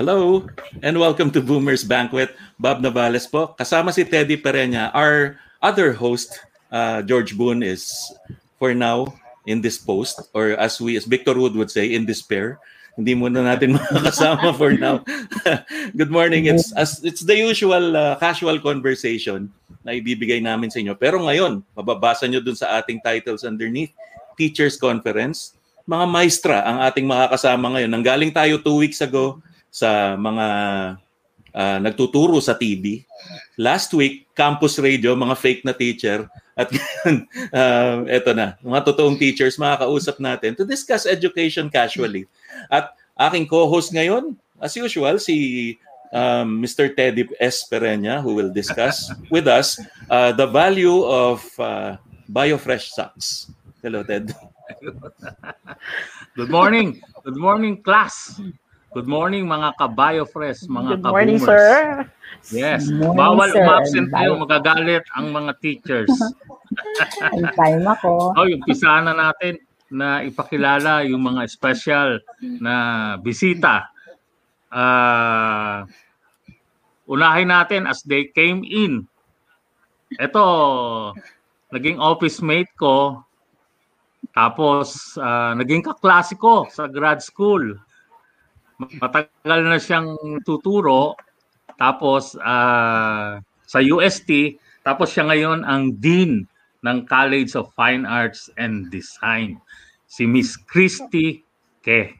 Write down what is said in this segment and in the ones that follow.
Hello and welcome to Boomers Banquet. Bob Navales po. Kasama si Teddy Pereña. Our other host, uh, George Boone, is for now in this post or as we, as Victor Wood would say, in despair. Hindi muna natin makakasama for now. Good morning. It's as it's the usual uh, casual conversation na ibibigay namin sa inyo. Pero ngayon, mababasa nyo dun sa ating titles underneath, Teachers Conference. Mga maestra ang ating makakasama ngayon. Nanggaling tayo two weeks ago sa mga uh, nagtuturo sa TV. Last week, campus radio, mga fake na teacher. At uh, eto na, mga totoong teachers makakausap natin to discuss education casually. At aking co-host ngayon, as usual, si um, Mr. Teddy S. Pereña who will discuss with us uh, the value of uh, BioFresh socks. Hello, Ted. Good morning. Good morning, class. Good morning mga kabayo fresh, mga Good morning, sir. Yes. Morning, Bawal sir. umabsent kayo, magagalit ang mga teachers. Ang time ako. oh, yung pisahan na natin na ipakilala yung mga special na bisita. Ah, unahin natin as they came in. Ito, naging office mate ko. Tapos, ah, naging kaklase ko sa grad school. Matagal na siyang tuturo. Tapos, ah, sa UST. Tapos siya ngayon ang Dean ng College of Fine Arts and Design. Si Miss Christy Ke.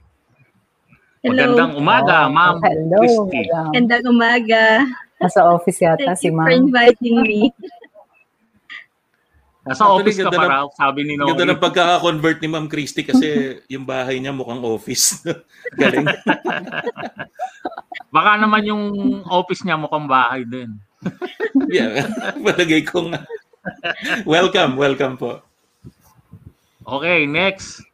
Hello. Magandang umaga, Oh, Ma'am Hello. Christy. Magandang umaga. Nasa office yata Thank si you for ma'am. inviting me. Nasa Actually, office ka ganda pa raw, sabi ni Ganda Nori. ng pagkaka-convert ni Ma'am Christy kasi yung bahay niya mukhang office. Galing. Baka naman yung office niya mukhang bahay din. yeah, palagay ko nga. welcome, welcome po. Okay, next.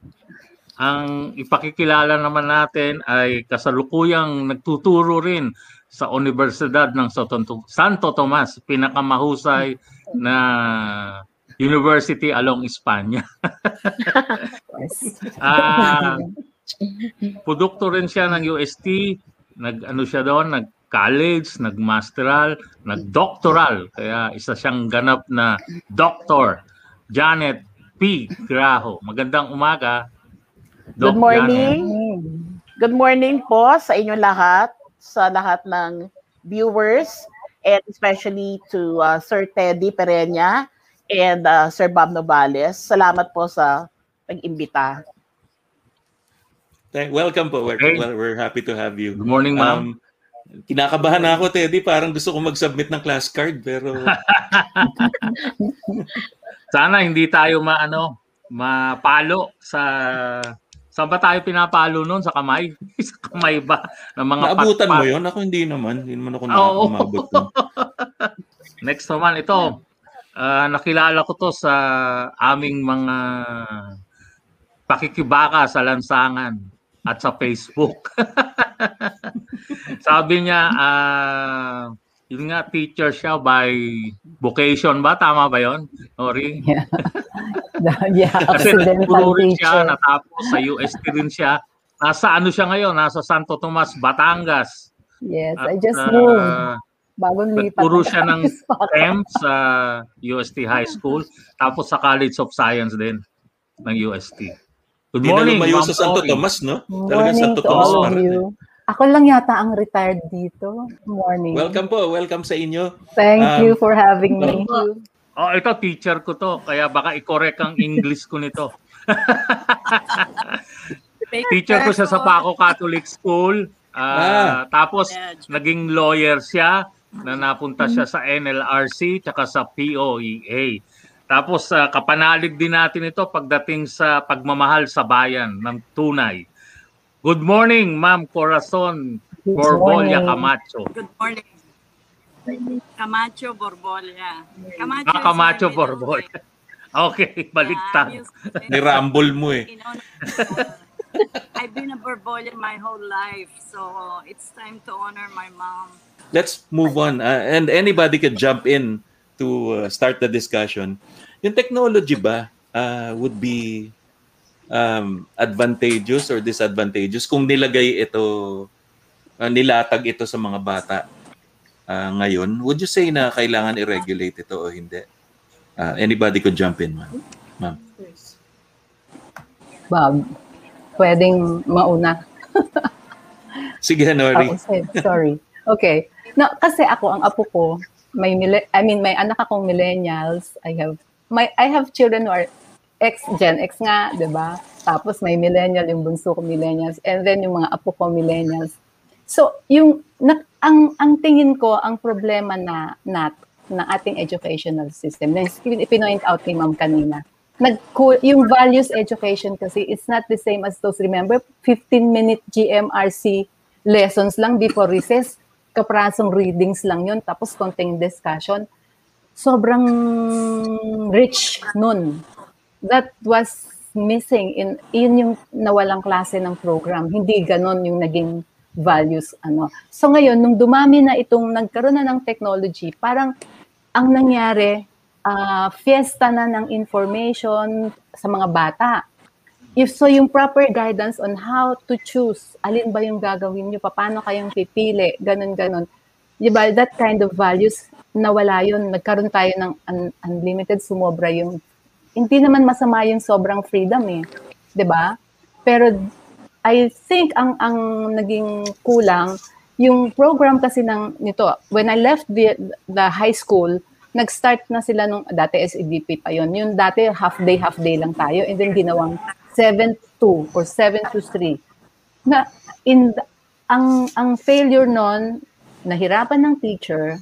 Ang ipakikilala naman natin ay kasalukuyang nagtuturo rin sa Universidad ng Santo Tomas, pinakamahusay na university along Espanya. Yes. Ah, produkto rin siya ng UST, nag ano siya doon, nag college, nag-masteral, nag-doctoral. Kaya isa siyang ganap na doctor. Janet P. Graho. Magandang umaga. Doc Good morning. Janet. Good morning po sa inyo lahat, sa lahat ng viewers, and especially to uh, Sir Teddy Pereña and uh, Sir Bob Novales. Salamat po sa pag-imbita. Thank, welcome po. We're, Okay. well, we're happy to have you. Good morning, ma'am. Um, kinakabahan na ako, Teddy. Parang gusto ko mag-submit ng class card, pero Sana hindi tayo maano, mapalo sa Saan ba tayo pinapalo noon? Sa kamay? sa kamay ba? Ng mga naabutan patpat? mo yon Ako hindi naman. Hindi naman ako na umabot. Next naman, ito. Ah, nakilala ko to sa aming mga pakikibaka sa lansangan at sa Facebook. Sabi niya, ah, yun nga, teacher siya by vocation ba? Tama ba yon? Nori? Yeah. yeah, Kasi nagturo rin siya, natapos sa UST rin siya. Nasa ano siya ngayon? Nasa Santo Tomas, Batangas. Yes, I At, just ah, moved. Bagong lipat. Na siya ng kami sa- STEM sa UST High School, tapos sa College of Science din ng UST. Good morning, Ma'am sa Santo. Tomas, no? Morning Santo to Tomas all pa of rin. you. Ako lang yata ang retired dito. Morning. Welcome po. Welcome sa inyo. Thank Um, you for having me. You. Oh, ito teacher ko to, kaya baka i-correct ang English ko nito. teacher ko siya sa Paco Catholic School. Ah, tapos naging lawyer siya na napunta siya sa NLRC tsaka sa POEA. Tapos ah, kapanalig din natin ito pagdating sa pagmamahal sa bayan ng tunay. Good morning, Ma'am Corazon morning. Camacho. Good morning. Camacho Borbolia. Camacho, Ah, Camacho name. Okay, baliktad. Used- Ni-rumble mo eh. honor- I've been a Borbolia my whole life, so it's time to honor my mom. Let's move on. Uh, and anybody can jump in to uh, start the discussion. Yung technology ba uh, would be um, advantageous or disadvantageous kung nilagay ito uh, nilatag ito sa mga bata uh, ngayon, would you say na kailangan i-regulate ito o hindi? Uh, anybody could jump in, ma'am. Ma'am. Bob, pwedeng mauna. Sige, Nori. Oh, sorry. Okay. No, kasi ako, ang apo ko, may I mean, may anak akong millennials. I have my I have children who are ex Gen X nga, 'di ba? Tapos may millennial yung bunso ko millennials and then yung mga apo ko millennials. So, yung na, ang ang tingin ko ang problema na nat na ating educational system, na ipinoint out ni Ma'am kanina. Nag yung values education kasi it's not the same as those remember 15 minute GMRC lessons lang before recess kaprasong readings lang yun, tapos konting discussion. Sobrang rich nun. That was missing. In, yun yung nawalang klase ng program. Hindi ganon yung naging values. ano. So ngayon, nung dumami na itong nagkaroon na ng technology, parang ang nangyari, uh, fiesta na ng information sa mga bata if so yung proper guidance on how to choose, alin ba yung gagawin nyo, paano kayong pipili, ganun ganun. Di ba, that kind of values, nawala yun. Nagkaroon tayo ng un- unlimited, sumobra yung, hindi naman masama yung sobrang freedom eh. Di ba? Pero I think ang ang naging kulang, yung program kasi ng nito, when I left the, the high school, nag-start na sila nung, dati SEDP pa yon Yung dati half day, half day lang tayo, and then ginawang 7 to or 7 to 3 na in ang ang failure noon nahirapan ng teacher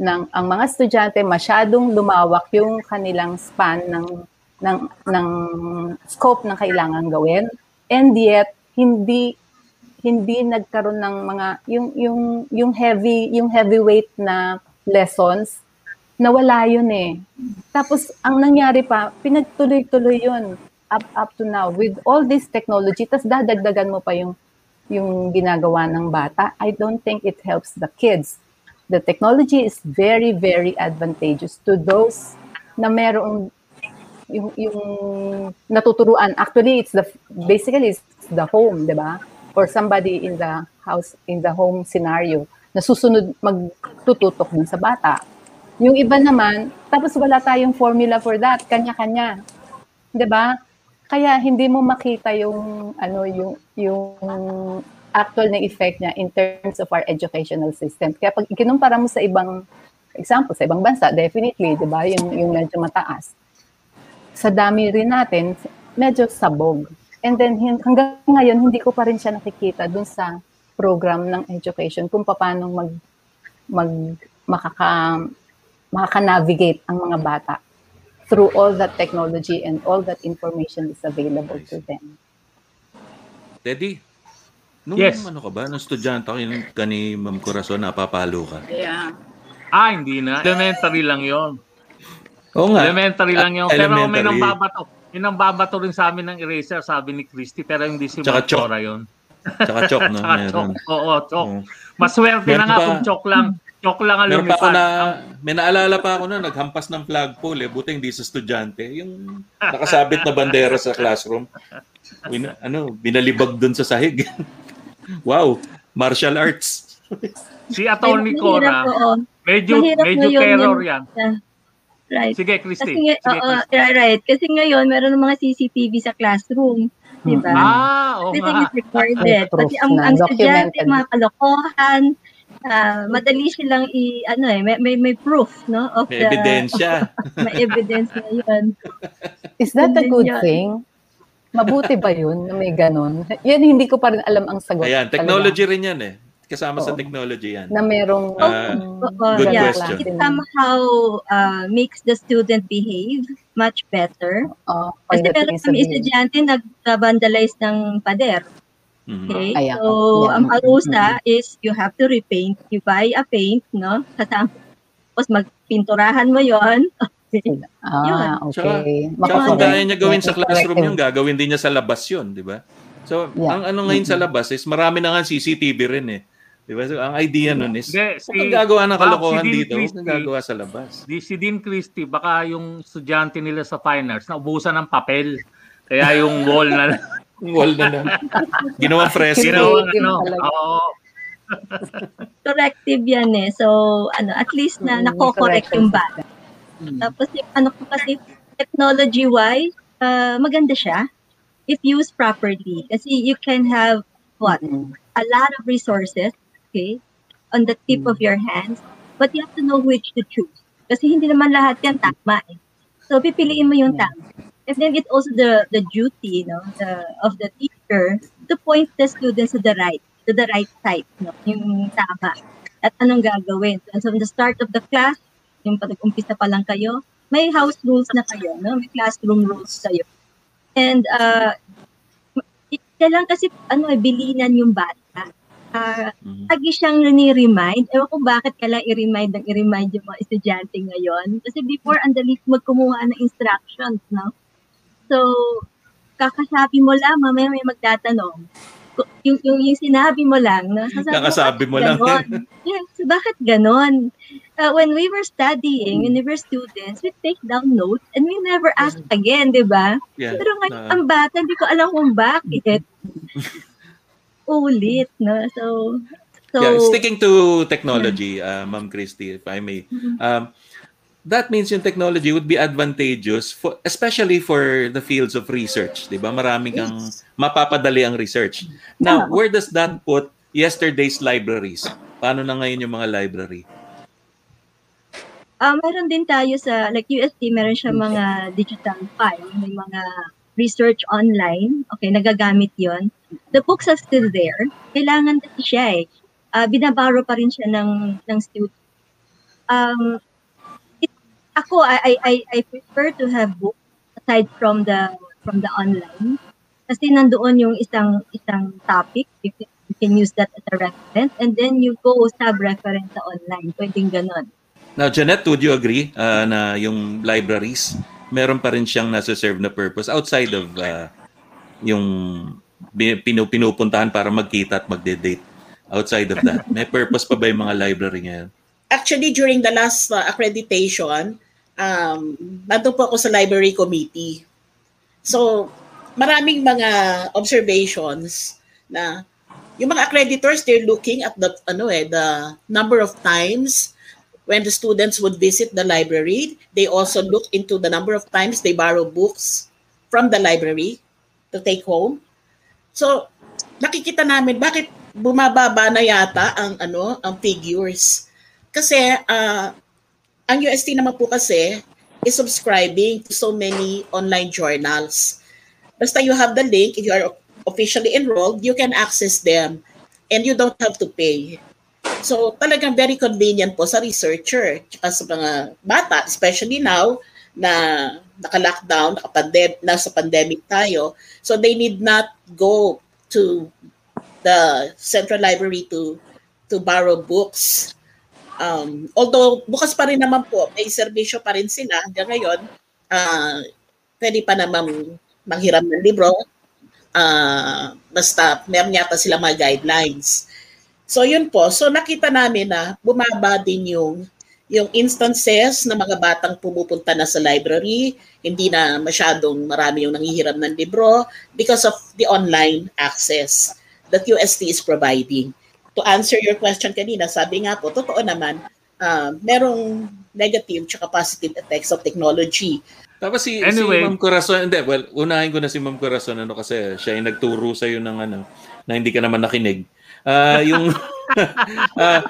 ng ang mga estudyante masyadong lumawak yung kanilang span ng ng ng scope ng kailangan gawin. And yet hindi hindi nagkaroon ng mga yung yung yung heavy yung heavyweight na lessons nawala yun eh. Tapos ang nangyari pa pinagtuloy-tuloy yun up up to now with all this technology tas dadagdagan mo pa yung yung ginagawa ng bata I don't think it helps the kids. The technology is very very advantageous to those na merong yung, yung natuturuan. Actually it's the basically it's the home di ba? Or somebody in the house in the home scenario na susunod magtututok dun sa bata. Yung iba naman tapos wala tayong formula for that kanya-kanya. 'di ba kaya hindi mo makita yung ano yung yung actual na effect niya in terms of our educational system. Kaya pag kinumpara mo sa ibang example, sa ibang bansa, definitely, 'di ba? Yung yung medyo mataas. Sa dami rin natin, medyo sabog. And then hanggang ngayon hindi ko pa rin siya nakikita dun sa program ng education kung paano mag mag makaka makaka-navigate ang mga bata through all that technology and all that information is available to them. Teddy, nung Yes. ano ka ba, nung estudyante ka yung kani Ma'am Corazon, napapalo ka. Yeah. Ah, hindi na. Elementary lang yon. Oo nga. Elementary lang yun. Pero may nang babato. May nang babato rin sa amin ng eraser, sabi ni Christy. Pero hindi si chok. Mapora yun. Tsaka chok, no? Tsaka chok. Oo, chok. Oo. Maswerte Meron na nga pa- kung chok lang. Chok lang ang Meron pa ako na, may naalala pa ako na naghampas ng flagpole eh. Buti hindi sa estudyante. Yung nakasabit na bandera sa classroom. Win, ano, binalibag dun sa sahig. wow, martial arts. Si Atty. Cora, medyo, Mahirap medyo ngayon terror yan. Yeah. Right. Sige, Kasi, Christy. nga- Sige, oo, Christy. right, right. Kasi ngayon, meron ng mga CCTV sa classroom. Di ba? Ah, oo Everything nga. is recorded. Kasi ang, ang estudyante, mga kalokohan, ah, madali silang i, ano eh, may, may, may proof, no? Of May the, ebidensya. may evidence na yun. Is that a Hindi good yan. thing? Mabuti ba yun na may ganon? Yan hindi ko pa rin alam ang sagot. Ayan, talaga. technology rin yan eh. Kasama sa Oo. technology yan. Na merong... Ah, Oo, Good yeah. question. It somehow uh, makes the student behave much better. Oh, Kasi meron sa kami estudyante nag-vandalize ng pader. Mhm. Okay? Ayan. So, Yeah. ang parusa is you have to repaint. You buy a paint, no? Kasama. Tapos magpinturahan mo yon. Ah, okay. Tsaka kung kaya niya gawin sa classroom Corrective. yun, gagawin din niya sa labas yun, di ba? So, Yeah. ang ano ngayon sa labas is marami na nga CCTV rin eh. Di ba? So, ang idea nun is, Hindi, si, kung gagawa ng kalokohan si Dean dito, Christie, kung gagawa sa labas. di, si Dean Christie, baka yung estudyante nila sa fine arts, naubusan ng papel. Kaya yung wall na Wall na lang. Ginawang fresco. Ginawang Creative ano, oo. corrective yan eh. So, ano, at least na Mm, nako-correct yung bata. Tapos yung ano ko kasi technology-wise, uh, maganda siya if used properly. Kasi you can have what? Mm. A lot of resources, okay, on the tip of your hands. But you have to know which to choose. Kasi hindi naman lahat yan tama eh. So, pipiliin mo yung tama. And then it's also the the duty, no, the of the teacher to point the students to the right, to the right side, no, yung tama. At anong gagawin. So, from the start of the class, yung pag umpisa pa lang kayo, may house rules na kayo, no? May classroom rules kayo. And uh, kailangan kasi ano eh, bilinan yung bata. Ah, Mhm. lagi siyang ni-remind. Ewan ko bakit kailangan i-remind ng i-remind yung mga estudyante ngayon. Kasi before, ang dali magkumuha ng instructions, no? So, kakasabi mo lang, mamaya may magtatanong. Yung, yung, yung sinabi mo lang, no? Sasabi Kakasabi mo lang. ganon? yes, bakit ganon? Uh, when we were studying, when we were students, we take down notes and we never ask again, di ba? Yeah. Pero ngayon, na- ang bata, hindi ko alam kung bakit. Ulit, no? So, so yeah, sticking to technology, uh, Ma'am Christy, if I may. Um, that means yung technology would be advantageous for especially for the fields of research, 'di ba? Maraming kang mapapadali ang research. Now, where does that put yesterday's libraries? Paano na ngayon yung mga library? Ah, meron din tayo sa like UST, meron siya mga digital file, may mga research online. Okay, nagagamit 'yon. The books are still there. Kailangan kasi siya eh. Ah, binabaro pa rin siya ng ng student. Um, ako I, I I I prefer to have books aside from the from the online. Kasi nandoon yung isang isang topic, you can, you can use that as a reference and then you go sub-reference sa online. Pwedeng ganon. Now, Janet, would you agree uh, na yung libraries, meron pa rin siyang nasa-serve na purpose outside of uh, yung pinu- pinupuntahan para magkita at magde-date? Outside of that, may purpose pa ba yung mga library ngayon? Actually, during the last uh, accreditation, um, nandun po ako sa library committee. So, maraming mga observations na yung mga accreditors, they're looking at the, ano eh, the number of times when the students would visit the library. They also look into the number of times they borrow books from the library to take home. So, nakikita namin bakit bumababa na yata ang ano, ang figures. Kasi uh, ang UST naman po kasi is subscribing to so many online journals. Basta you have the link, if you are officially enrolled, you can access them and you don't have to pay. So talagang very convenient po sa researcher at sa mga bata, especially now na naka-lockdown, naka-pandemic, nasa pandemic tayo. So they need not go to the central library to to borrow books. Um, although bukas pa rin naman po, may serbisyo pa rin sila hanggang ngayon. Uh, pwede pa naman manghiram ng libro. Uh, basta meron yata sila mga guidelines. So yun po. So nakita namin na bumaba din yung yung instances na mga batang pumupunta na sa library, hindi na masyadong marami yung nanghihiram ng libro because of the online access that UST is providing. To answer your question kanina, sabi nga po, totoo naman, uh, merong negative tsaka positive effects of technology. Tapos si, Anyway. si Ma'am Corazon, hindi, well, unahin ko na si Ma'am Corazon, ano, kasi siya yung nagturo sa'yo ng ano, na hindi ka naman nakinig. Ah, yung, ah,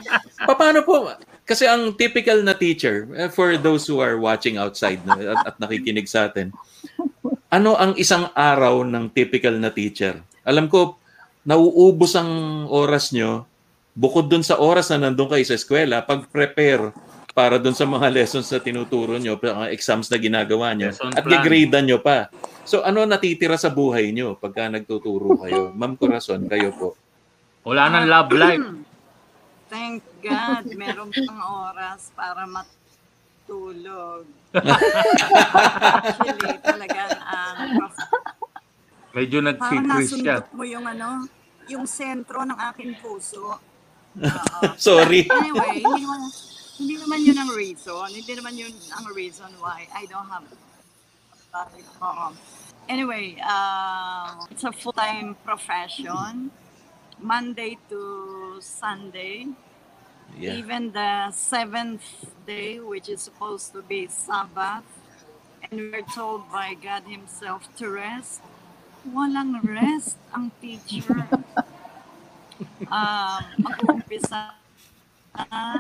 paano po, kasi ang typical na teacher, eh, for those who are watching outside no, at, at nakikinig sa atin, ano ang isang araw ng typical na teacher? Alam ko, nauubos ang oras nyo, bukod dun sa oras na nandun kayo sa eskwela, pag-prepare para dun sa mga lessons na tinuturo nyo, mga exams na ginagawa nyo, Lesson at plan. gigradean nyo pa. So ano natitira sa buhay nyo pagka nagtuturo kayo? Ma'am Corazon, kayo po. Wala nang love life. Thank God, meron pang oras para matulog. Actually, talagang ang Medyo parang nag-secret siya. mo yung ano, yung sentro ng aking puso. Sorry. Anyway, hindi naman, hindi naman yun ang reason. Hindi naman yun ang reason why I don't have Oo. Anyway, uh, it's a full-time profession. Monday to Sunday. Yeah. Even the seventh day, which is supposed to be Sabbath, and we're told by God Himself to rest. Walang rest ang teacher. Um, mag-umpisa ah,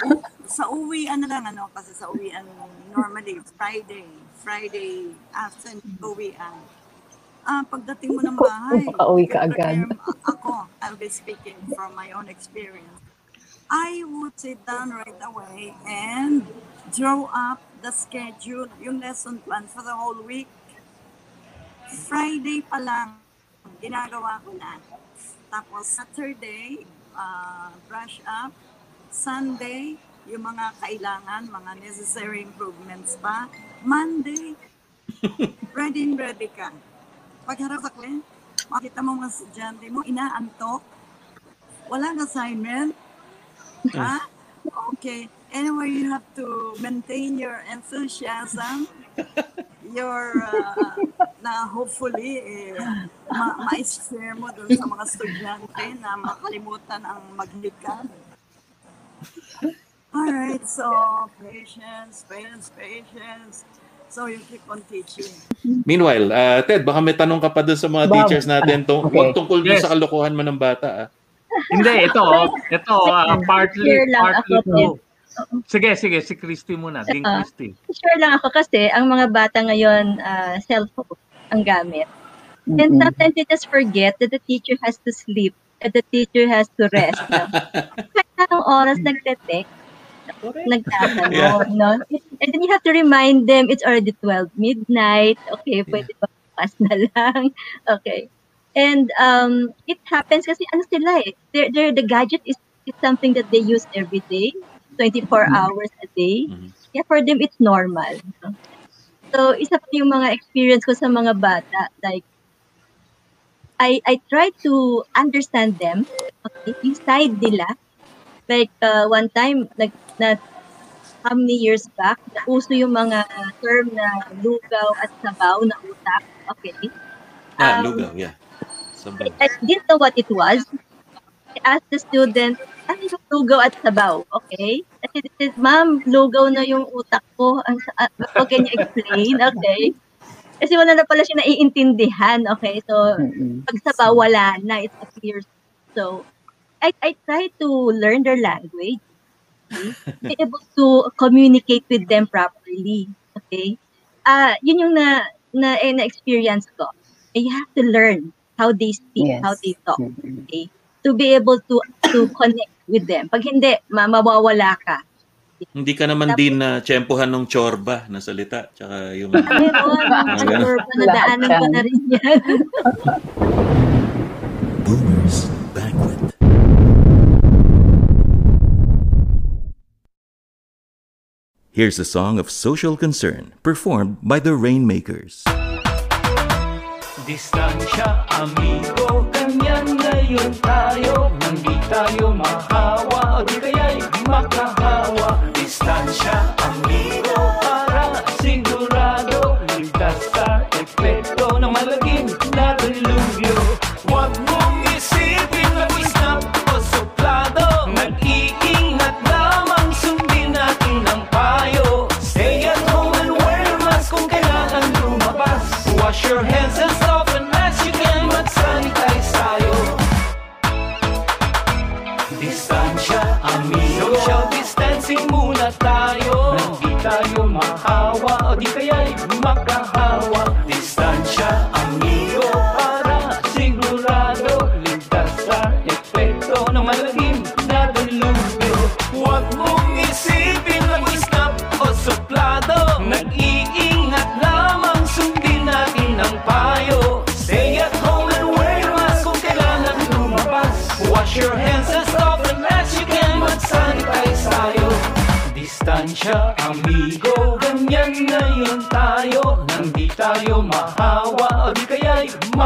pag- sa uwian na lang, ano, kasi sa uwian normally Friday, Friday afternoon uwian. Ah, pagdating mo ng bahay, Makauwi ka agad. ako, I'll be speaking from my own experience. I would sit down right away and draw up the schedule, yung lesson plan for the whole week. Friday pa lang, ginagawa ko na. Tapos Saturday, uh, brush up. Sunday, yung mga kailangan, mga necessary improvements pa. Monday, ready ready ka. Pagharap sa client, makita mo mga estudyante mo, inaantok, walang assignment, ha? Okay. Anyway, you have to maintain your enthusiasm, your, uh, na hopefully, eh, ma- ma-share mo dun sa mga estudyante na makalimutan ang maglikad. Alright, so patience, patience, patience. So you keep on teaching. Meanwhile, uh, Ted, baka may tanong ka pa dun sa mga Bob. teachers natin tung- Okay. tungkol din Yes. sa kalokohan mo ng bata. Ah. Hindi, ito, ito, ah, partly, partly ako, true. Sige, sige, si Christy muna, Ding Ah. Christy. Sure lang ako kasi ang mga bata ngayon ah, cellphone ang gamit. And Mm-mm. sometimes they just forget that the teacher has to sleep, that the teacher has to rest. no? Kahit anong oras nagte-text, nagtatanong, Yeah. no? And then you have to remind them it's already 12 midnight. Okay, pwede ba bukas na lang? Okay. And um, it happens kasi ano sila eh, they're, they're, the gadget is, is something that they use every day, 24 hours a day. Mhm. Yeah, for them, it's normal. no? So, isa pa yung mga experience ko sa mga bata. Like, I, I try to understand them. Okay, yung side nila. Like, uh, one time, nag, na, how many years back, nauso yung mga term na lugaw at sabaw na utak. Okay. Ah, Um, lugaw, yeah. Sabay. I didn't know what it was. I asked the student, ano yung lugaw at sabaw? Okay? At he said, ma'am, lugaw na yung utak ko. Uh, okay, can you explain? Okay. Kasi wala na pala siya naiintindihan. Okay, so pag sabaw, wala na. It's a clear. So, I, I try to learn their language. Okay? Be able to communicate with them properly. Okay? Ah, yun yung na, na, eh, na-experience ko. You have to learn how they speak, Yes. how they talk okay, to be able to to connect with them. Pag hindi, ma- mawawala ka. Hindi ka naman din na tsempohan ng chorba na salita. Tsaka yung... Meron, Ah, ganun. sure, nadaanan ko na rin yan. Boomers Banquet. Here's a song of social concern performed by the Rainmakers. Distansya, amigo, ngayon tayo Nang di tayo mahawa o di kaya'y makahawa. Distansya, amigo, para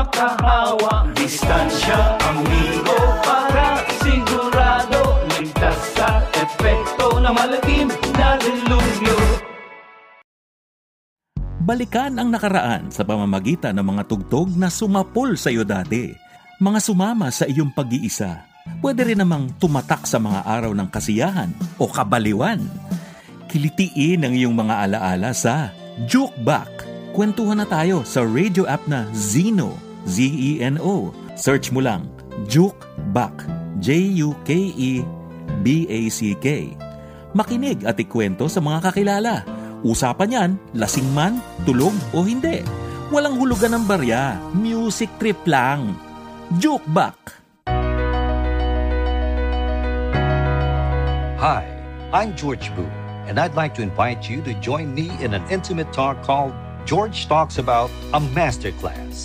makahawa Distansya, amigo Para sigurado Ligtas sa epekto ng malagim na delubyo Balikan ang nakaraan sa pamamagitan ng mga tugtog na sumapol sa iyo dati. Mga sumama sa iyong pag-iisa. Pwede rin namang tumatak sa mga araw ng kasiyahan o kabaliwan. Kilitiin ang iyong mga alaala sa Juke. Kwentuhan na tayo sa radio app na Zeno, Z-E-N-O. Search mo lang, Juke Back, J-U-K-E-B-A-C-K. Makinig at ikwento sa mga kakilala. Usapan yan, lasing man, tulog o hindi. Walang hulugan ng barya, music trip lang. Juke Back. Hi, I'm George Boo, and I'd like to invite you to join me in an intimate talk called George Talks About a Masterclass.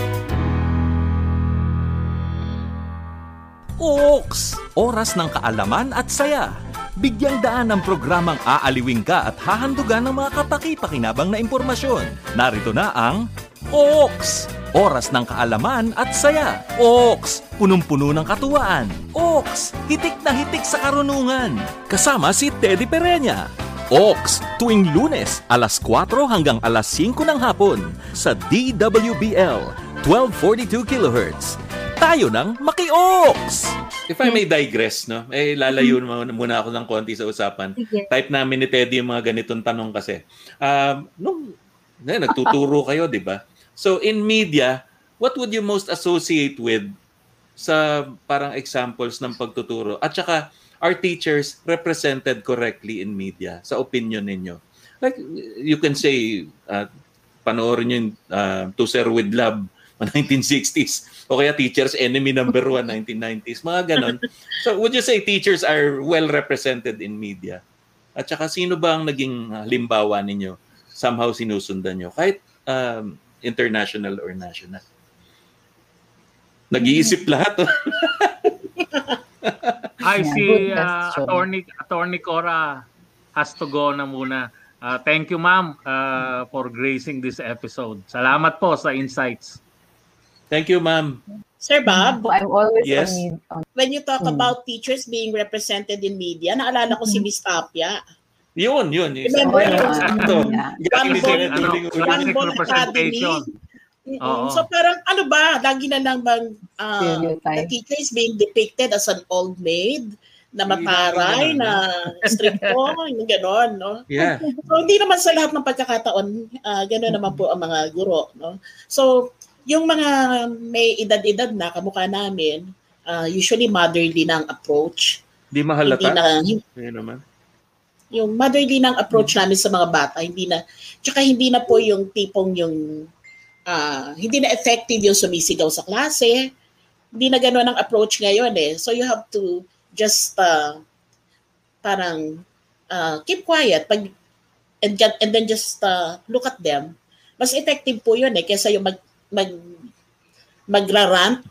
Oaks! Oras ng kaalaman at saya. Bigyang daan ng programang aaliwing ka at hahandugan ng mga kapaki-pakinabang na impormasyon. Narito na ang Oaks! Oras ng kaalaman at saya. Oaks! Punong-puno ng katuwaan. Oaks! Hitik na hitik sa karunungan. Kasama si Teddy Pereña. Oaks, tuwing lunes, alas 4 hanggang alas 5 ng hapon sa DWBL, 1242 kHz. Tayo ng Maki-Oaks! If I may digress, no? Eh, lalayo muna muna ako ng konti sa usapan. Sige. Type namin ni Teddy yung mga ganitong tanong kasi. Um, nung eh, nagtuturo kayo, di ba? So, in media, what would you most associate with sa parang examples ng pagtuturo? At saka, are teachers represented correctly in media sa opinion ninyo? Like, you can say, uh, panoorin nyo yung uh, To Sir With Love, 1960s. O kaya Teacher's Enemy Number One, 1990s. Mga ganon. So, would you say teachers are well represented in media? At saka, sino ba ang naging halimbawa ninyo? Somehow sinusundan nyo? Kahit um, international or national. Nag-iisip lahat. oh. Ay, si uh, attorney, attorney Cora has to go na muna. Uh, thank you, ma'am, uh, for gracing this episode. Salamat po sa insights. Thank you, ma'am. Sir Bob, I'm always Yes. on, need- on when you talk Hmm. about teachers being represented in media, naalala ko si Miss Tapia. Yun, yun. yun. Remember. Yeah. Classic One Ball representation. Academy. Mm-mm. Oo. So parang ano ba, lagi na lang bang uh, the teacher is being depicted as an old maid na mataray, na stricto, yung gano'n, no? Yeah. So hindi naman sa lahat ng pagkakataon, uh, gano'n naman po ang mga guro, no? So yung mga may edad-edad na kamukha namin, uh, usually motherly na ang approach. Di Hindi mahalata. na, Yun naman. yung motherly ng approach namin sa mga bata, hindi na, tsaka hindi na po yung tipong yung, ah, hindi na effective yung sumisigaw sa klase. Hindi na gano'n ang approach ngayon eh. So you have to just uh, parang uh, keep quiet pag, and, get- and then just uh, look at them. Mas effective po yun eh, kesa yung mag, mag, magrarant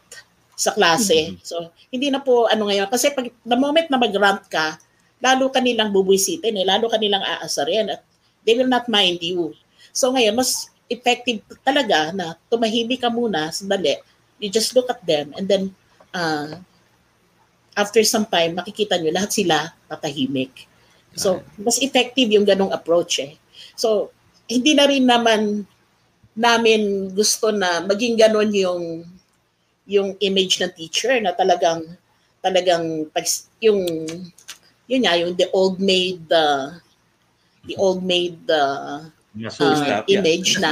sa klase. So, hindi na po ano ngayon. Kasi pag, the moment na magrant ka, lalo kanilang bubwisitin eh, lalo kanilang aasarin at they will not mind you. So ngayon, mas effective talaga na tumahimik ka muna, sandali, you just look at them and then uh, after some time, makikita nyo lahat sila tatahimik. So, mas effective yung ganong approach eh. So, hindi na rin naman namin gusto na maging ganon yung yung image ng teacher na talagang talagang yung yun nga yung the old maid uh, the old maid uh, Masungit. uh, Stop, yeah. image na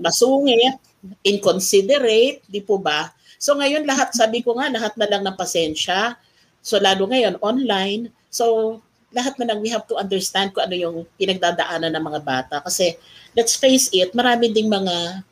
masungit, inconsiderate, di po ba? So ngayon lahat, sabi ko nga, lahat na lang ng pasensya. So lalo ngayon, online. So lahat na lang, we have to understand kung ano yung pinagdadaanan ng mga bata. Kasi let's face it, marami ding mga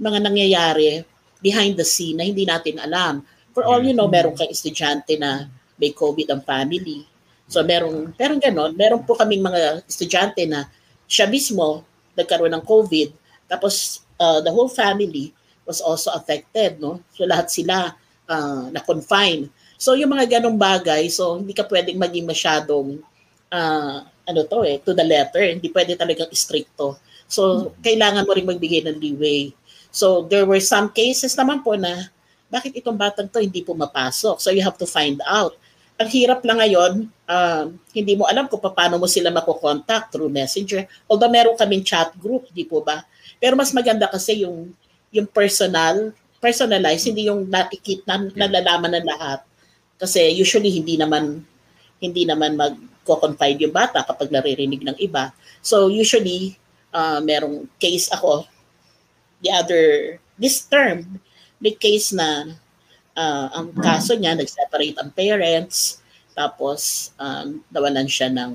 mga nangyayari behind the scene na hindi natin alam. For all you know, meron kang estudyante na may COVID ang family. So merong, merong ganon, meron po kaming mga estudyante na siya mismo nagkaroon ng COVID. Tapos uh, the whole family was also affected, no? So lahat sila uh, na-confine. So yung mga ganong bagay, so hindi ka pwedeng maging masyadong uh, ano to eh, to the letter. Hindi pwede talagang stricto. So, kailangan mo rin magbigay ng leeway. So, there were some cases naman po na bakit itong batang to hindi pumapasok? So, you have to find out. Ang hirap lang ngayon, um, hindi mo alam kung paano mo sila makokontakt through messenger. Although meron kaming chat group, di po ba? Pero mas maganda kasi yung yung personal, personalized, hindi yung nakikita, nalalaman ng lahat. Kasi usually hindi naman hindi naman magko-confide yung bata kapag naririnig ng iba. So usually uh, merong case ako. The other this term may case na uh, ang kaso niya nag-separate ang parents tapos um, nawalan siya ng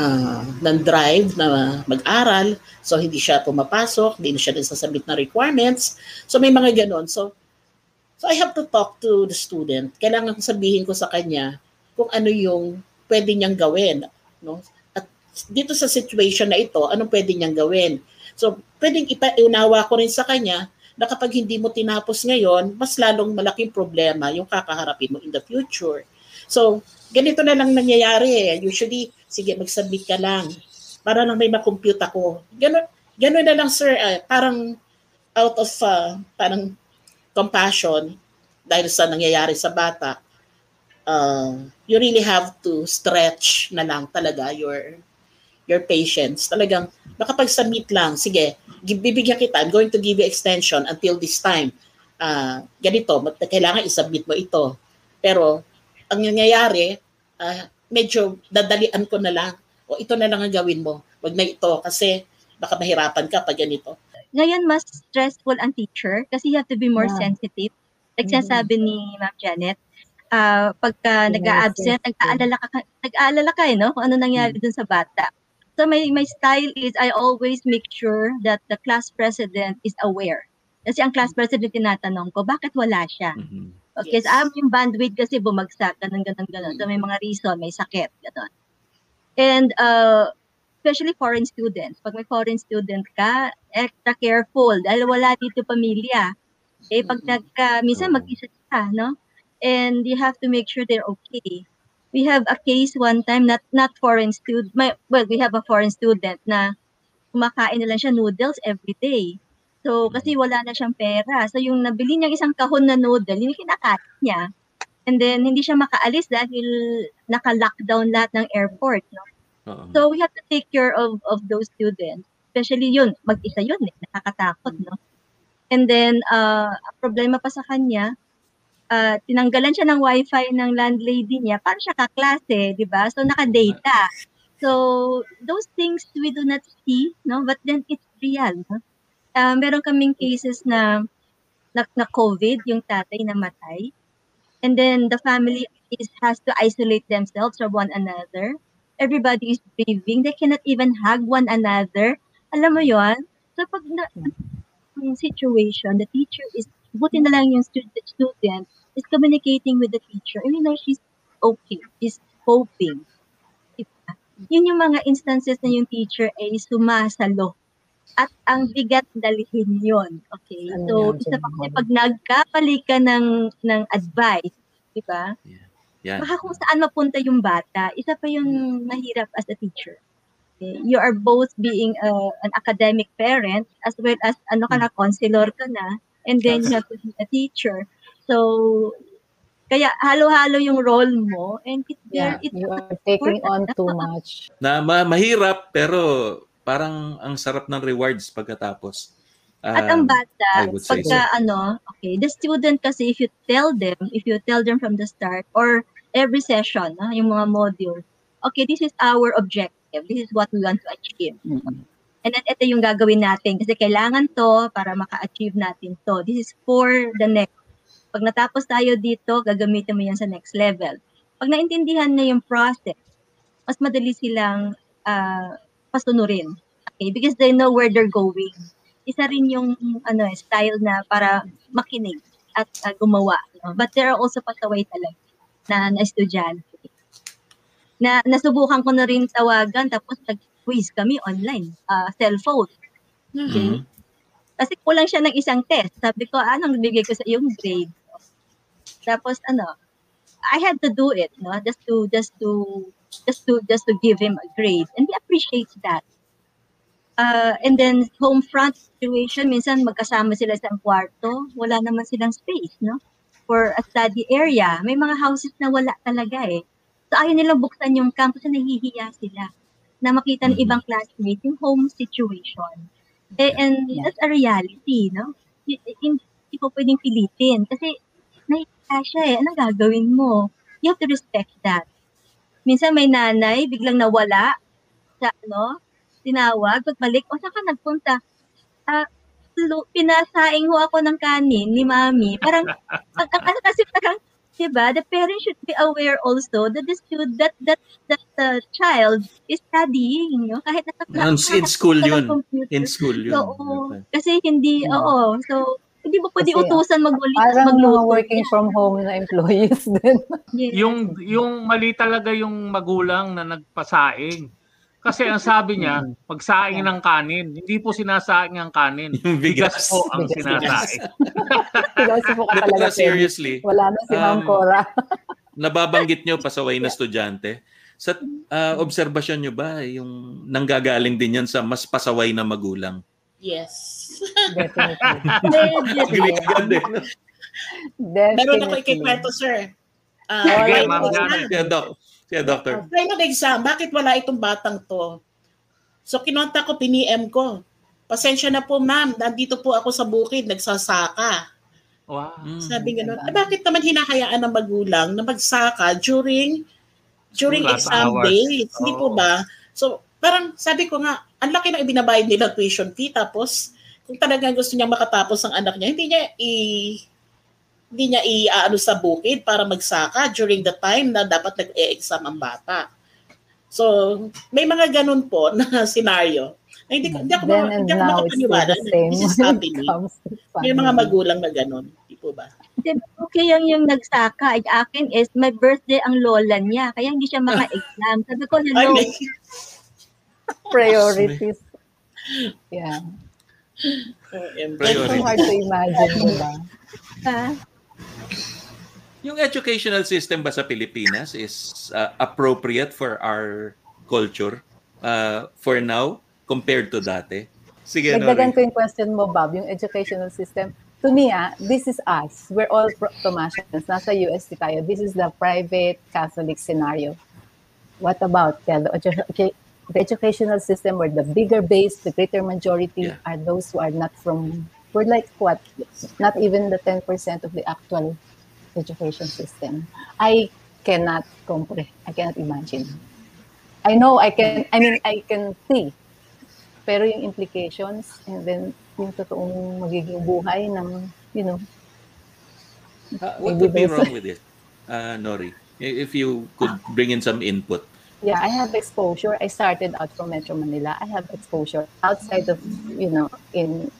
uh, ng drive na mag-aral. So hindi siya pumapasok hindi siya nagsasabit na requirements. So may mga ganon. So so I have to talk to the student. Kailangan ko sabihin ko sa kanya kung ano yung pwede niyang gawin no dito sa situation na ito, anong pwede niyang gawin? So, pwedeng ipaunawa ko rin sa kanya na kapag hindi mo tinapos ngayon, mas lalong malaking problema yung kakaharapin mo in the future. So, ganito na lang nangyayari eh. Usually, sige, mag-submit ka lang para lang may makompute ako. Ganon, ganon na lang, sir. Uh, parang out of uh, parang compassion dahil sa nangyayari sa bata, uh, you really have to stretch na lang talaga your your patience. Talagang nakapag-submit lang, sige, bibigyan kita, I'm going to give you extension until this time. Uh, ganito, kailangan isubmit mo ito. Pero, ang nangyayari, uh, medyo dadalian ko na lang. O ito na lang ang gawin mo. Wag na ito kasi baka mahirapan ka pag ganito. Ngayon, mas stressful ang teacher kasi you have to be more Yeah. sensitive. Like sabi ni Ma'am Janet, uh, pagka nag-a-absent, nag-aalala ka, nag-aalala ka eh, no? Kung ano nangyari dun sa bata. So my, my style is I always make sure that the class president is aware. Kasi ang class president tinatanong ko, bakit wala siya? Mhm. Okay, Yes. so ah, yung bandwidth kasi bumagsak, ganun, ganun, ganun. So may mga reason, may sakit, ganun. And uh, especially foreign students. Pag may foreign student ka, extra careful dahil wala dito pamilya. Eh, pag nagka, minsan mag-isa ka, no? And you have to make sure they're okay. We have a case one time, not not foreign student, my, well, we have a foreign student na kumakain na lang siya noodles every day. So, kasi wala na siyang pera. So, yung nabili niyang isang kahon na noodle, yung kinakain niya. And then, hindi siya makaalis dahil naka-lockdown lahat ng airport. No? Oo. So, we have to take care of of those students. Especially yun, mag-isa yun, eh, nakakatakot, no? And then, uh, problema pa sa kanya, uh, tinanggalan siya ng wifi ng landlady niya para siya kaklase, di ba? So, naka-data. So, those things we do not see, no? But then, it's real, no? Uh, meron kaming cases na, na, na COVID, yung tatay namatay. And then, the family is has to isolate themselves from one another. Everybody is grieving. They cannot even hug one another. Alam mo yon? So, pag na, yung situation, the teacher is, buti na lang yung student, student is communicating with the teacher. And you know, she's okay. She's hoping. Diba? Yun yung mga instances na yung teacher ay sumasalo. At ang bigat dalihin yon Okay? So, Ano yan, isa pa kasi pag nagkapali ka ng, ng advice, di ba? Yan. Baka kung saan mapunta yung bata, isa pa yung mahirap as a teacher. Okay? You are both being a, an academic parent as well as ano ka na, counselor ka na, and then you have to be a teacher. So, kaya halo-halo yung role mo and it's Yeah, very, it's you are taking on too much. Na ma- mahirap pero parang ang sarap ng rewards pagkatapos. At ang Um, bata, pagka ano, okay, the student kasi if you tell them, if you tell them from the start or every session, no, yung mga module, okay, this is our objective. This is what we want to achieve. And then ito yung gagawin natin kasi kailangan to para maka-achieve natin to. This is for the next. Pag natapos tayo dito, gagamitin mo yan sa next level. Pag naintindihan na yung process, mas madali silang ah, pasunurin. Okay? Because they know where they're going. Isa rin yung ano, eh, style na para makinig at ah, gumawa. no? But there are also pasaway talaga na, na estudyante. Na nasubukan ko na rin tawagan tapos nag-quiz kami online, ah, cellphone. mhm. Kasi kulang siya ng isang test. Sabi ko, anong bigay ko sa iyong grade? Tapos ano, I had to do it, no? Just to just to just to just to give him a grade. And he appreciates that. Uh, and then home front situation minsan magkasama sila sa kwarto wala naman silang space no? For a study area. May mga houses na wala talaga eh. So ayaw nilang buksan yung camp kasi nahihiya sila na makita ng ibang classmates yung home situation eh, and that's a reality no? Hi- hindi ko pwedeng pilitin. Kasi nahihiya siya eh. Anong gagawin mo? You have to respect that. Minsan may nanay biglang nawala sa ano, tinawag, pagbalik, o saan ka nagpunta? Ah, lu- pinasaing ho ako ng kanin ni mami. Parang, ang- ang- ano kasi parang, diba, the parent should be aware also that the student, that, that, that the child is studying, no? kahit nasa in school yun. computer. In school yun. So, oo. kasi hindi, oo, so, hindi mo pwede Kasi, utusan magwali, Parang mga magluto. working from home na employees din. Yes. Yung yung mali talaga yung magulang na nagpasaing. Kasi ang sabi niya, magsaing ng kanin. Hindi po sinasaing ang kanin. Yung bigas. po ang Bigas. sinasaing. Seryoso po ka talaga. uh, seriously. Wala na si Ma'am um, Cora. nababanggit nyo pasaway na estudyante. Sa ah, obserbasyon nyo ba yung nanggagaling din yan sa mas pasaway na magulang? Yes. Definitely. Eh. no? Meron ako Definitely. ikikwento, sir. Ah, Sige, Ma'am. Janet. Siya, doc. Siya, doctor. Final exam, bakit wala itong batang to? So, kinonta ko, piniem ko. Pasensya na po, ma'am. Nandito po ako sa bukid, nagsasaka. Wow. Mm. Sabi gano'n. Eh, bakit naman hinahayaan ng magulang na magsaka during during School exam hours. days? Hindi po ba? So, parang sabi ko nga, ang laki na ibinabayad nila tuition fee. Tapos, kung talagang gusto niya makatapos ang anak niya, hindi niya i hindi niya i-ano sa bukid para magsaka during the time na dapat nag-e-exam ang bata. So, may mga ganun po na scenario. Na hindi, ko- hindi ako, Then hindi ako makapaniwala na this is happening. May mga magulang na ganun. Di po ba? Okay yung yung nagsaka. Ay, akin is, may birthday ang lola niya. Kaya hindi siya maka-exam. Sabi ko, Ay, hello, may, Priorities. Yeah. It's so hard to imagine, diba? ah, Yung educational system ba sa Pilipinas is uh, appropriate for our culture uh, for now compared to dati? Sige, Dagdagan Nori. ko yung question mo, Bob, yung educational system. To me, ah, this is us. We're all Tomasians. Nasa UST tayo. This is the private Catholic scenario. What about yeah, the, okay, the educational system where the bigger base, the greater majority Yeah. are those who are not from, we're like what? Not even the 10% of the actual education system. I cannot comprehend. I cannot imagine. I know I can, I mean, I can see pero yung implications and then yung totoong magiging buhay ng, you know, Uh, what could be wrong with it, uh, Nori? If you could bring in some input. yeah, I have exposure. I started out from Metro Manila. I have exposure outside of, you know, in,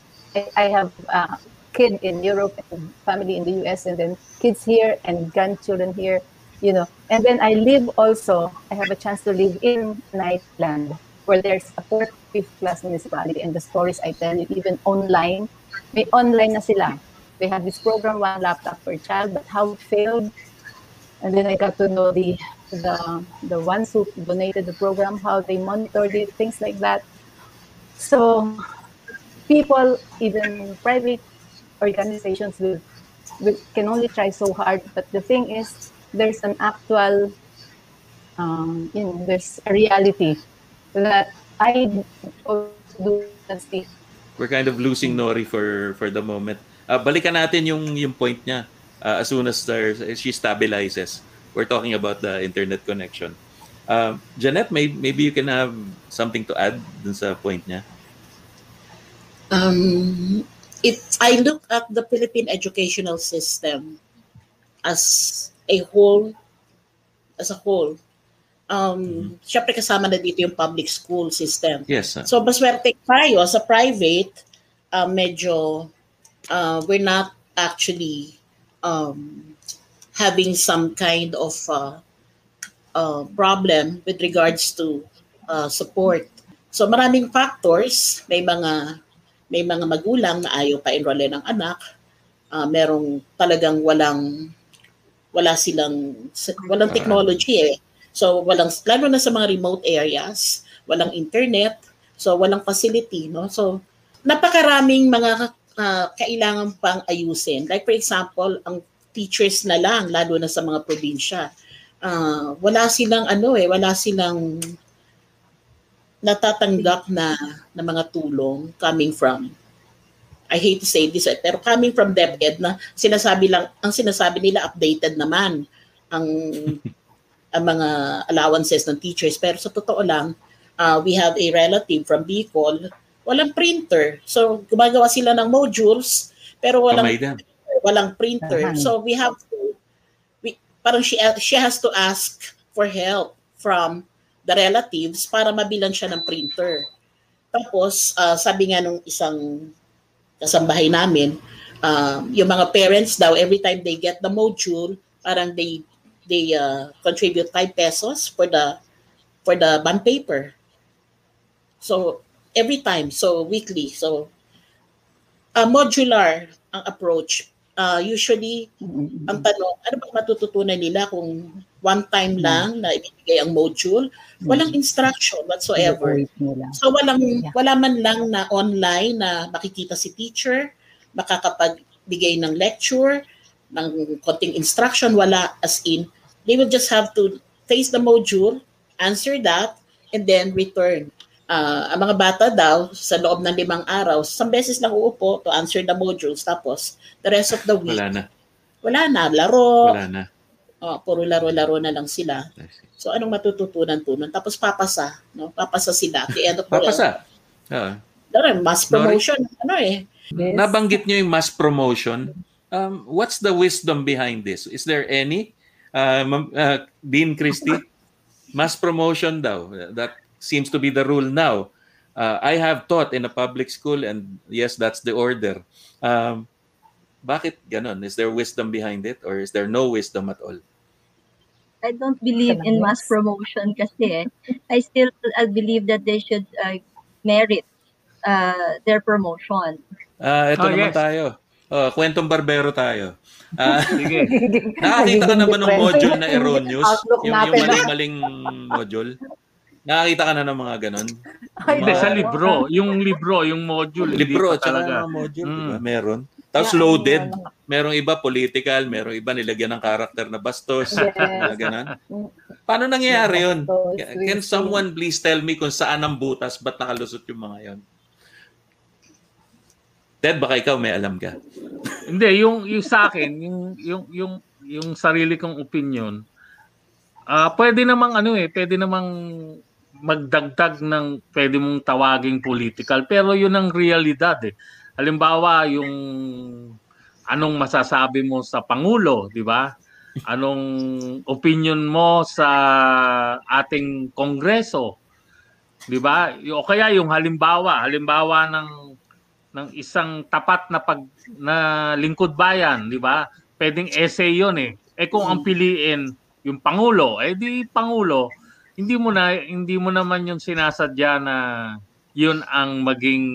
I, have a kid in Europe and family in the US and then kids here and grandchildren here, you know. And then I live also, I have a chance to live in Nightland where there's a fourth, fifth class municipality and the stories I tell you, even online, may online na sila. They have this program, one laptop per child, but how it failed and then I got to know the the the ones who donated the program, how they monitored it, things like that. So people, even private organizations, will, will can only try so hard. But the thing is, there's an actual, um, you know, there's a reality that I do. We're kind of losing Nori for for the moment. Uh, balikan natin yung yung point niya. Uh, as soon as she stabilizes. We're talking about the internet connection. Um, Janet, may, maybe you can have something to add dun sa point niya. Um, it, I look at the Philippine educational system as a whole, as a whole. Um, Siyempre kasama na dito yung public school system. Yes. uh, So, maswerte tayo sa private, uh, medyo uh, we're not actually um, having some kind of uh, uh, problem with regards to uh, support. So, maraming factors. May mga may mga magulang na ayaw pa enrollen ng anak. Uh, merong talagang walang wala silang walang technology eh. So walang lalo na sa mga remote areas, walang internet, so walang facility, no? So napakaraming mga uh, kailangan pang ayusin. Like for example, ang teachers na lang lalo na sa mga probinsya. Uh, wala silang ano eh, wala silang natatanggap na na mga tulong coming from I hate to say this, eh, pero coming from DepEd na sinasabi lang, ang sinasabi nila updated naman ang, ang mga allowances ng teachers. Pero sa totoo lang, uh, we have a relative from Bicol, walang printer. So gumagawa sila ng modules, pero walang, walang printer. So we have to, we, parang she, she has to ask for help from the relatives para mabilan siya ng printer. Tapos, uh, sabi nga nung isang kasambahay namin, um, yung mga parents daw, every time they get the module, parang they they uh, contribute 5 pesos for the for the bond paper. So, every time, so weekly. So, uh, modular ang approach. Uh, usually, ang tanong, ano ba matututunan nila kung one time lang na ibibigay ang module? Walang instruction whatsoever. So walang wala man lang na online na makikita si teacher, makakapagbigay ng lecture, ng konting instruction, wala as in they will just have to face the module, answer that, and then return. Uh, ang mga bata daw, sa loob ng limang araw, isang beses lang uupo to answer the modules. Tapos, the rest of the week, wala na. Wala na. Laro. Wala na. Oh, puro laro-laro na lang sila. So, anong matututunan po nun? Tapos, papasa. No? Papasa sila. At the end of Papasa. Oo. Uh, mass promotion. Nori, ano eh. Yes. Nabanggit nyo yung mass promotion. Um, what's the wisdom behind this? Is there any? Uh, uh, Dean Christie? Mass promotion daw. That seems to be the rule now. Uh, I have taught in a public school and yes, that's the order. Um, bakit ganon? Is there wisdom behind it or is there no wisdom at all? I don't believe in mass promotion kasi eh. I still I believe that they should uh, merit uh, their promotion. Ah, uh, ito oh, naman yes. tayo. Oh, kwentong barbero tayo. Uh, Sige. Nakakita ka na ba ng module na erroneous? Yung, yung maling-maling module? Nakakita ka na ng mga ganon? Hindi, sa libro. Yung libro, yung module. Libro, talaga. Mga module, mm. diba? Meron. Tapos yeah, loaded. Merong iba political, merong iba nilagyan ng karakter na bastos. Yes. Ganon. Paano nangyayari yun? Can someone please tell me kung saan ang butas, ba't nakalusot yung mga yon? Ted, baka ikaw may alam ka. Hindi, yung yung sa akin, yung yung yung yung sarili kong opinion, ah uh, pwede namang ano eh, pwede namang magdagdag ng pwede mong tawaging political, pero yun ang realidad eh. Halimbawa, yung anong masasabi mo sa pangulo, di ba? Anong opinion mo sa ating kongreso? 'Di ba? O kaya yung halimbawa, halimbawa ng ng isang tapat na pag na lingkod bayan, 'di ba? Pwedeng essay 'yon eh. Eh kung ang piliin yung pangulo, eh di pangulo, hindi mo na hindi mo naman yung sinasadya na yun ang maging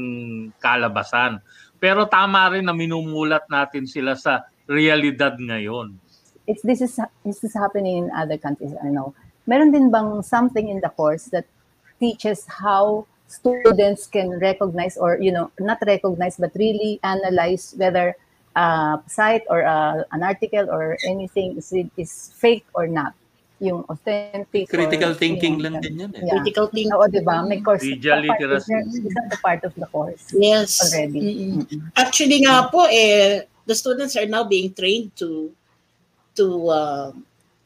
kalabasan. Pero tama rin na minumulat natin sila sa realidad ngayon. It's this is this is happening in other countries I know. Meron din bang something in the course that teaches how students can recognize or you know not recognize but really analyze whether a site or a, an article or anything is, is fake or not yung authentic. Critical or, thinking lang din yan eh. Yeah. Critical thinking. Oo, di ba? May course. Media literacy. Is that the part of the course? Yes. Already. Mm-hmm. Actually nga po, eh, the students are now being trained to to uh,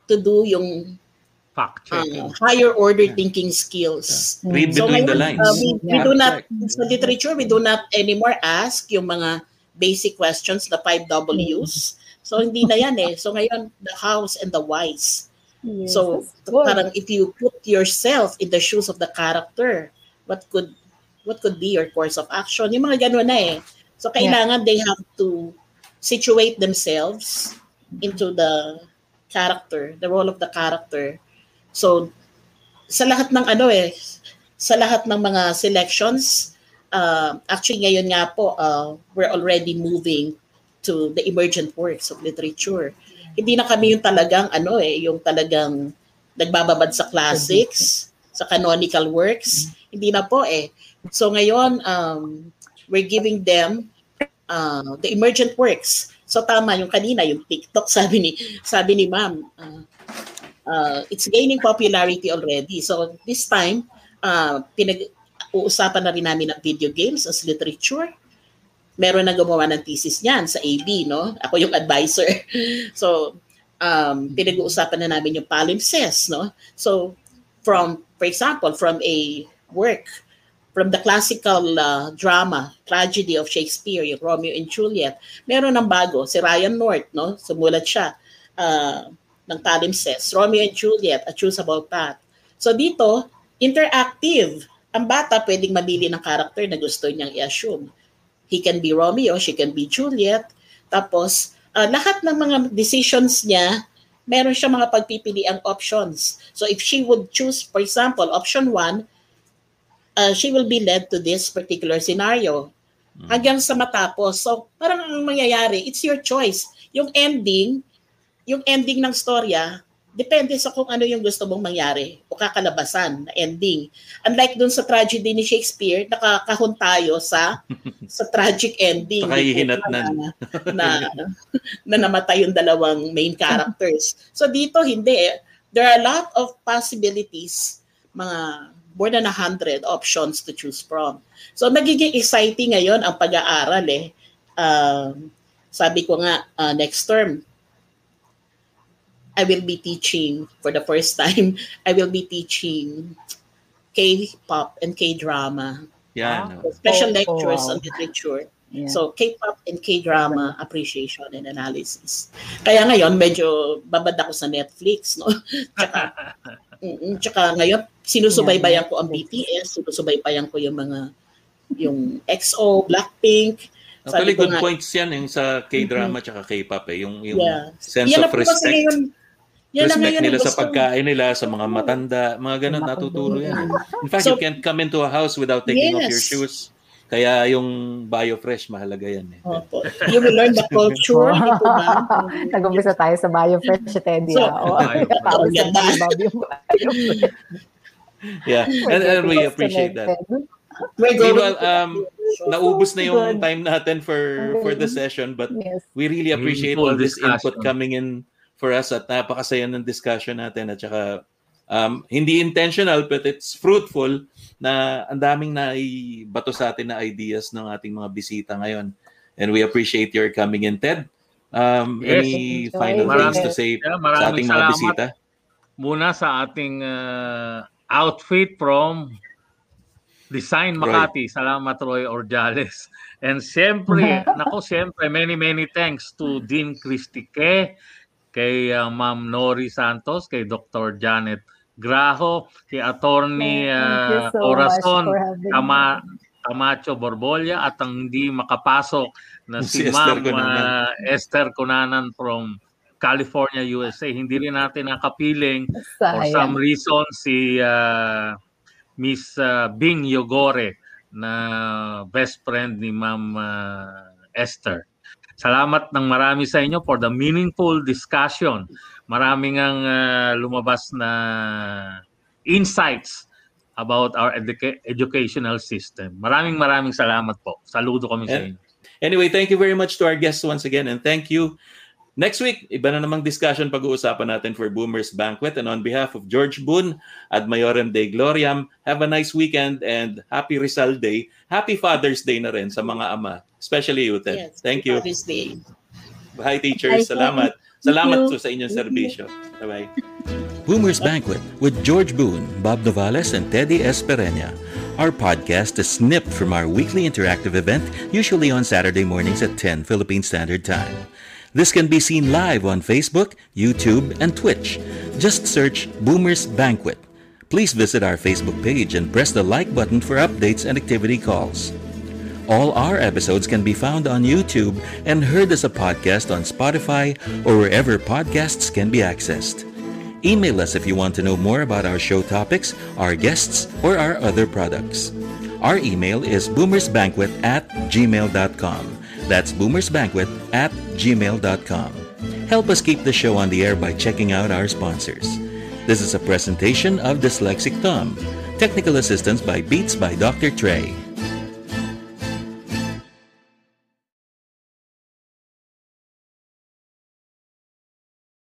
to do yung fact checking. Uh, higher order thinking skills. Yeah. Read between so, the lines. Uh, we, we do not, sa literature, we do not anymore ask yung mga basic questions, the five W's. So, hindi na yan eh. So, ngayon, the hows and the whys. Yes, so, parang if you put yourself in the shoes of the character, what could what could be your course of action? Yung mga ganun na eh. So, kailangan yeah. they have to situate themselves into the character, the role of the character. So, sa lahat ng ano eh, sa lahat ng mga selections, uh, actually ngayon nga po, uh, we're already moving to the emergent works of literature hindi na kami yung talagang ano eh, yung talagang nagbababad sa classics, sa canonical works. Hindi na po eh. So ngayon, um, we're giving them uh, the emergent works. So tama yung kanina, yung TikTok, sabi ni, sabi ni ma'am, uh, uh, it's gaining popularity already. So this time, uh, pinag uusapan na rin namin ang video games as literature. Meron na gumawa ng thesis niyan sa AB, no? Ako yung advisor. so, um, pinag-uusapan na namin yung palimpsest, no? So, from, for example, from a work, from the classical uh, drama, tragedy of Shakespeare, yung Romeo and Juliet, meron ng bago, si Ryan North, no? Sumulat siya uh, ng palimpsest, Romeo and Juliet, A Choosable Path. So dito, interactive. Ang bata pwedeng mamili ng character na gusto niyang i-assume. He can be Romeo, she can be Juliet. Tapos, uh, lahat ng mga decisions niya, meron siya mga pagpipiliang options. So if she would choose, for example, option one, uh, she will be led to this particular scenario hanggang sa matapos. So parang ang mangyayari, it's your choice. Yung ending, yung ending ng storya, depende sa kung ano yung gusto mong mangyari o kakalabasan na ending. Unlike dun sa tragedy ni Shakespeare, nakakahon tayo sa sa tragic ending. Pakahihinatnan. Na, na, na namatay yung dalawang main characters. So dito, hindi. There are a lot of possibilities, mga more than a hundred options to choose from. So nagiging exciting ngayon ang pag-aaral eh. Um, sabi ko nga, uh, next term, I will be teaching for the first time. I will be teaching K-pop and K-drama. Yan. So, special Oh, oh, lectures wow. on literature. Yeah. So K-pop and K-drama appreciation and analysis. Kaya ngayon medyo babad ako sa Netflix, no? tsaka, mm, tsaka ngayon sinusubaybayan ko ang BTS, sinusubaybayan ko yung mga yung EXO, Blackpink. Actually, good nga, points yan yung sa K-drama tsaka K-pop eh. Yung, yung Yeah. sense Yan of po kasi respect. ngayon, yan na respect nila sa pagkain nila, sa mga matanda, mga ganun, natuturo yan. In fact, So- you can't come into a house without taking off your Yes. shoes. Kaya yung BioFresh, mahalaga yan eh. Opo. You will learn the culture, di po ba? Nag-umpisa tayo sa BioFresh, Teddy. So, ah. Oo. BioFresh. Tapos yung BioFresh. Yeah, and, and we appreciate that. Meanwhile, um, naubos na yung time natin for for the session, but Yes. we really appreciate all this input coming in for us at napakasaya ng discussion natin at saka um, hindi intentional but it's fruitful na ang daming naibato sa atin na ideas ng ating mga bisita ngayon. And we appreciate your coming in, Ted. Um, Yes. any Enjoy final it. things to say Yeah, sa maraming ating mga bisita? Muna sa ating uh, outfit from Design Roy. Makati. Salamat Roy Orjales. And siyempre, nako siyempre, many many thanks to Dean Cristique, kay uh, Ma'am Nori Santos, kay Dr. Janet Graho, kay Attorney uh, so having Cama, Camacho Borbolla at ang hindi makapasok na Si si, Esther Ma'am Cunanan. uh, Esther Cunanan from California, USA. Hindi rin natin nakapiling for some Sayang. reason si uh, Miss uh, Bing Yogore na best friend ni Ma'am uh, Esther. Salamat ng marami sa inyo for the meaningful discussion. Maraming ang uh, lumabas na insights about our educa- educational system. Maraming maraming salamat po. Saludo kami sa And- inyo. Anyway, thank you very much to our guests once again and thank you. Next week, iba na namang discussion pag-uusapan natin for Boomers Banquet and on behalf of George Boone at Mayorem de Gloriam, have a nice weekend and happy Rizal Day. Happy Father's Day na rin sa mga ama, especially you, Ted. Yes, Thank you. Father's Day. Hi, teachers. Bye, Salamat. Thank Salamat you. po sa inyong serbisyo. Bye-bye. Boomers Banquet with George Boone, Bob Novales, and Teddy Espereña. Our podcast is snipped from our weekly interactive event, usually on Saturday mornings at 10 Philippine Standard Time. This can be seen live on Facebook, YouTube, and Twitch. Just search Boomers Banquet. Please visit our Facebook page and press the like button for updates and activity calls. All our episodes can be found on YouTube and heard as a podcast on Spotify or wherever podcasts can be accessed. Email us if you want to know more about our show topics, our guests, or our other products. Our email is boomersbanquet at gmail.com. That's boomersbanquet at gmail.com. Help us keep the show on the air by checking out our sponsors. This is a presentation of Dyslexic Tom. Technical assistance by Beats by Dr. Trey.